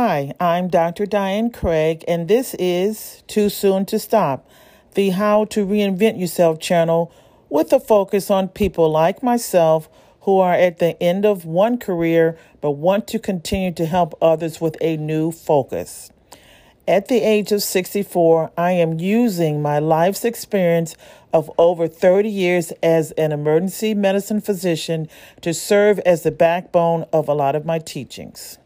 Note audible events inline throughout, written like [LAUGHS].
Hi, I'm Dr. Diane Craig, and this is Too Soon to Stop, the How to Reinvent Yourself channel with a focus on people like myself who are at the end of one career but want to continue to help others with a new focus. At the age of 64, I am using my life's experience of over 30 years as an emergency medicine physician to serve as the backbone of a lot of my teachings.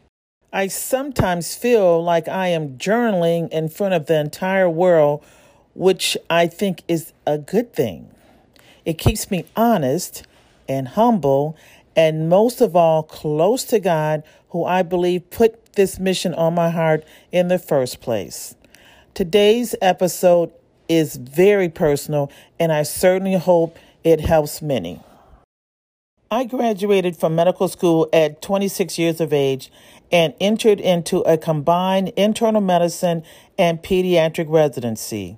I sometimes feel like I am journaling in front of the entire world, which I think is a good thing. It keeps me honest and humble, and most of all, close to God, who I believe put this mission on my heart in the first place. Today's episode is very personal, and I certainly hope it helps many. I graduated from medical school at 26 years of age and entered into a combined internal medicine and pediatric residency.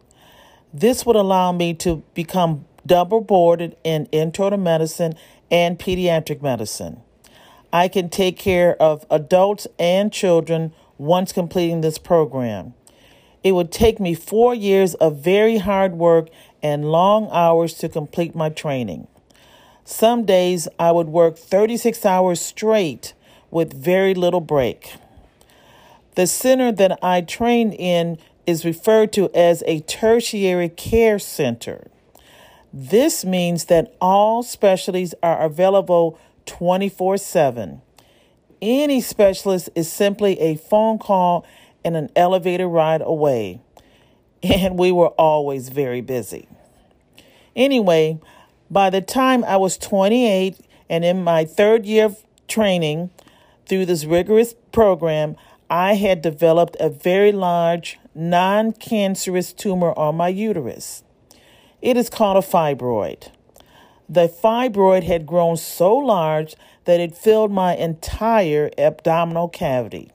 This would allow me to become double boarded in internal medicine and pediatric medicine. I can take care of adults and children once completing this program. It would take me four years of very hard work and long hours to complete my training. Some days I would work 36 hours straight with very little break. The center that I trained in is referred to as a tertiary care center. This means that all specialties are available 24 7. Any specialist is simply a phone call and an elevator ride away. [LAUGHS] And we were always very busy. Anyway, by the time I was 28 and in my third year of training through this rigorous program, I had developed a very large non cancerous tumor on my uterus. It is called a fibroid. The fibroid had grown so large that it filled my entire abdominal cavity.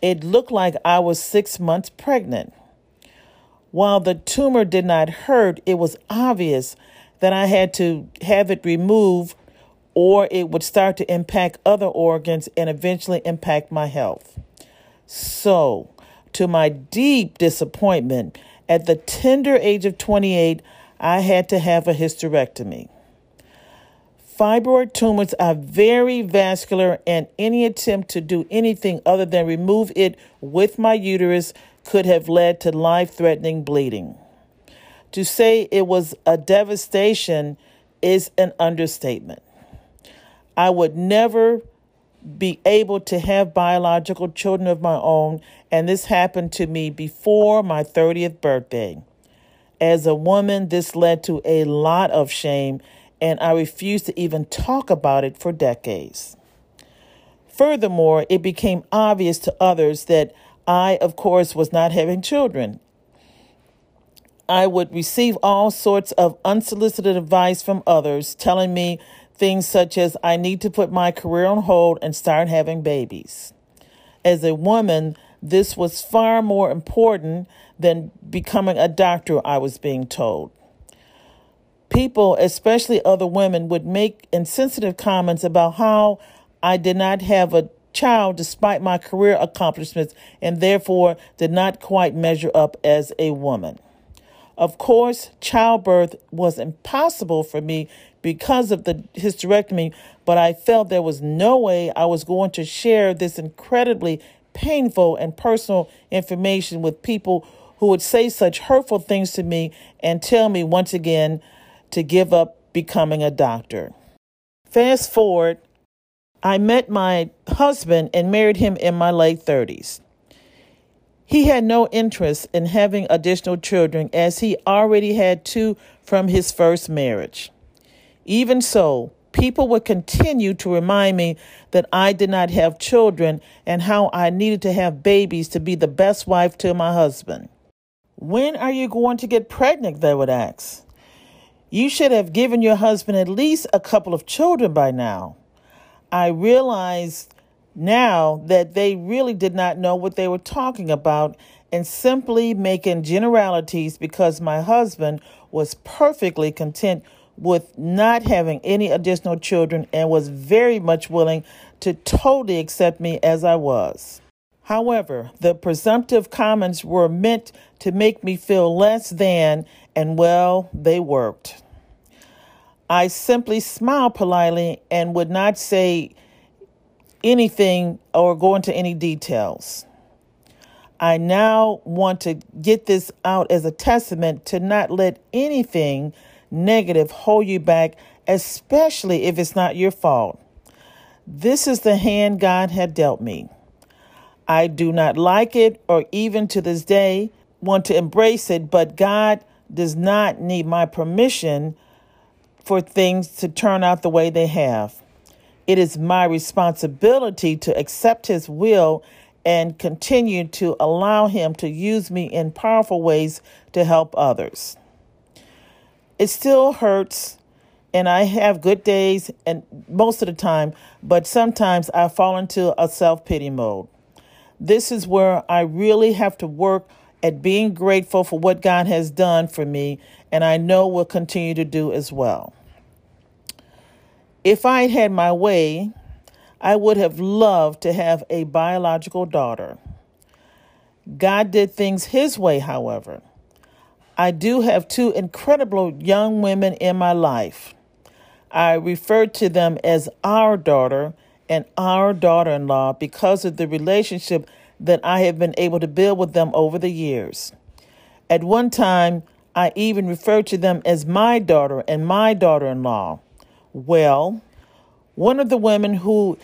It looked like I was six months pregnant. While the tumor did not hurt, it was obvious that I had to have it removed or it would start to impact other organs and eventually impact my health. So, to my deep disappointment, at the tender age of 28, I had to have a hysterectomy. Fibroid tumors are very vascular, and any attempt to do anything other than remove it with my uterus could have led to life threatening bleeding. To say it was a devastation is an understatement. I would never be able to have biological children of my own, and this happened to me before my 30th birthday. As a woman, this led to a lot of shame, and I refused to even talk about it for decades. Furthermore, it became obvious to others that I, of course, was not having children. I would receive all sorts of unsolicited advice from others telling me things such as I need to put my career on hold and start having babies. As a woman, this was far more important than becoming a doctor, I was being told. People, especially other women, would make insensitive comments about how I did not have a child despite my career accomplishments and therefore did not quite measure up as a woman. Of course, childbirth was impossible for me because of the hysterectomy, but I felt there was no way I was going to share this incredibly painful and personal information with people who would say such hurtful things to me and tell me once again to give up becoming a doctor. Fast forward, I met my husband and married him in my late 30s. He had no interest in having additional children as he already had two from his first marriage. Even so, people would continue to remind me that I did not have children and how I needed to have babies to be the best wife to my husband. When are you going to get pregnant? They would ask. You should have given your husband at least a couple of children by now. I realized now that they really did not know what they were talking about and simply making generalities because my husband was perfectly content with not having any additional children and was very much willing to totally accept me as I was. However, the presumptive comments were meant to make me feel less than, and well, they worked. I simply smiled politely and would not say anything or go into any details. I now want to get this out as a testament to not let anything negative hold you back, especially if it's not your fault. This is the hand God had dealt me. I do not like it or even to this day want to embrace it, but God does not need my permission for things to turn out the way they have. It is my responsibility to accept His will and continue to allow Him to use me in powerful ways to help others. It still hurts, and I have good days, and most of the time, but sometimes I fall into a self pity mode. This is where I really have to work at being grateful for what God has done for me, and I know will continue to do as well. If I had my way, I would have loved to have a biological daughter. God did things His way, however. I do have two incredible young women in my life. I refer to them as our daughter and our daughter in law because of the relationship that I have been able to build with them over the years. At one time, I even referred to them as my daughter and my daughter in law. Well, one of the women who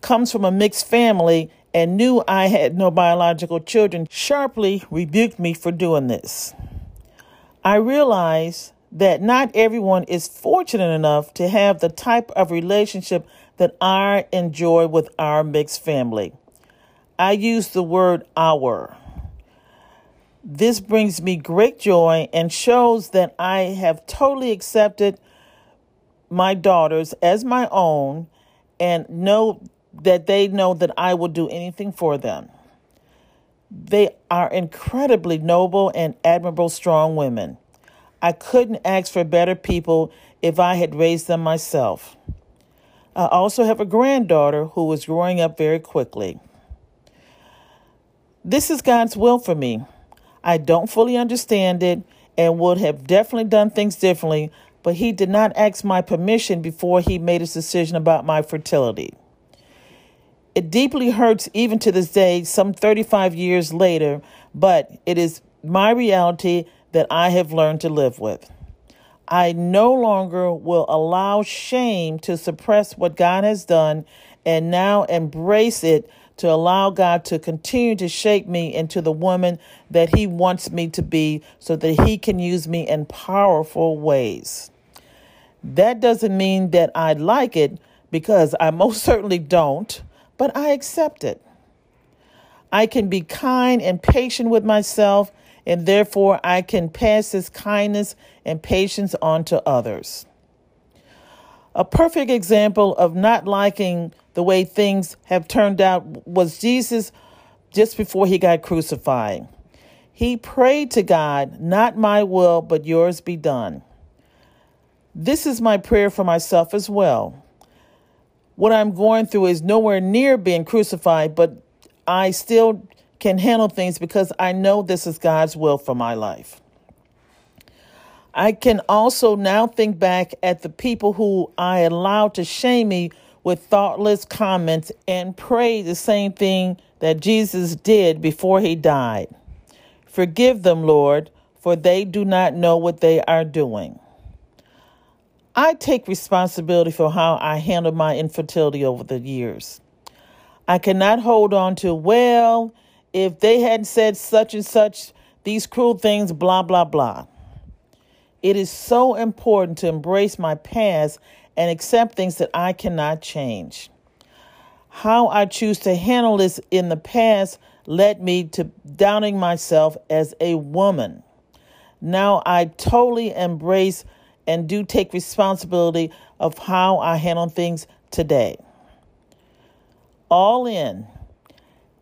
comes from a mixed family and knew I had no biological children sharply rebuked me for doing this. I realized that not everyone is fortunate enough to have the type of relationship that I enjoy with our mixed family. I use the word our. This brings me great joy and shows that I have totally accepted my daughters as my own and know that they know that I will do anything for them. They are incredibly noble and admirable, strong women. I couldn't ask for better people if I had raised them myself. I also have a granddaughter who is growing up very quickly. This is God's will for me. I don't fully understand it and would have definitely done things differently, but he did not ask my permission before he made his decision about my fertility. It deeply hurts even to this day, some 35 years later, but it is my reality that I have learned to live with. I no longer will allow shame to suppress what God has done and now embrace it to allow God to continue to shape me into the woman that He wants me to be so that He can use me in powerful ways. That doesn't mean that I like it because I most [LAUGHS] certainly don't, but I accept it. I can be kind and patient with myself, and therefore I can pass this kindness and patience on to others. A perfect example of not liking the way things have turned out was Jesus just before he got crucified. He prayed to God, Not my will, but yours be done. This is my prayer for myself as well. What I'm going through is nowhere near being crucified, but I still can handle things because I know this is God's will for my life. I can also now think back at the people who I allowed to shame me with thoughtless comments and pray the same thing that Jesus did before he died. Forgive them, Lord, for they do not know what they are doing. I take responsibility for how I handled my infertility over the years. I cannot hold on to, well, if they had said such and such, these cruel things, blah, blah, blah. It is so important to embrace my past and accept things that I cannot change. How I choose to handle this in the past led me to doubting myself as a woman. Now I totally embrace and do take responsibility of how I handle things today. All in.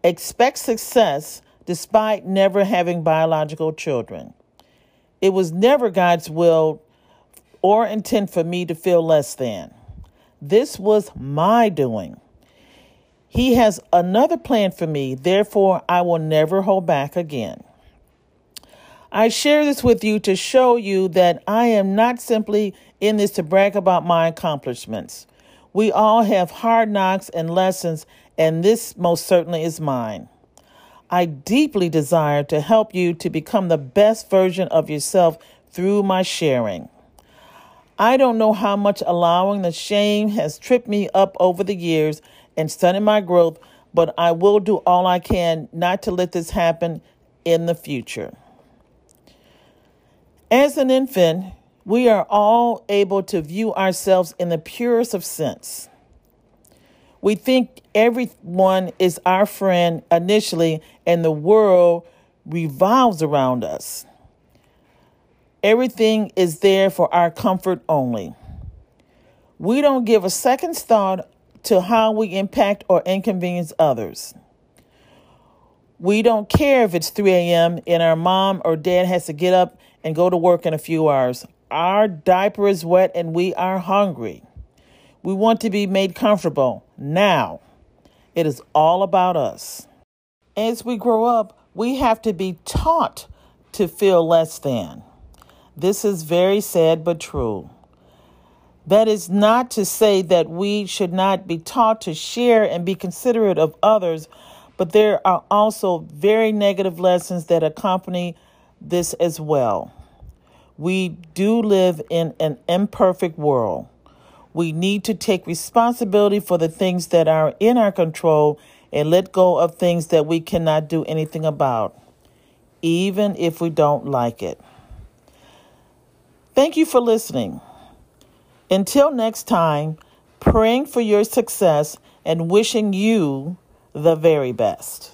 Expect success despite never having biological children. It was never God's will or intent for me to feel less than. This was my doing. He has another plan for me, therefore, I will never hold back again. I share this with you to show you that I am not simply in this to brag about my accomplishments. We all have hard knocks and lessons, and this most certainly is mine. I deeply desire to help you to become the best version of yourself through my sharing. I don't know how much allowing the shame has tripped me up over the years and stunted my growth, but I will do all I can not to let this happen in the future. As an infant, we are all able to view ourselves in the purest of sense. We think everyone is our friend initially, and the world revolves around us. Everything is there for our comfort only. We don't give a second's thought to how we impact or inconvenience others. We don't care if it's 3 a.m. and our mom or dad has to get up and go to work in a few hours. Our diaper is wet and we are hungry. We want to be made comfortable now. It is all about us. As we grow up, we have to be taught to feel less than. This is very sad but true. That is not to say that we should not be taught to share and be considerate of others, but there are also very negative lessons that accompany this as well. We do live in an imperfect world. We need to take responsibility for the things that are in our control and let go of things that we cannot do anything about, even if we don't like it. Thank you for listening. Until next time, praying for your success and wishing you the very best.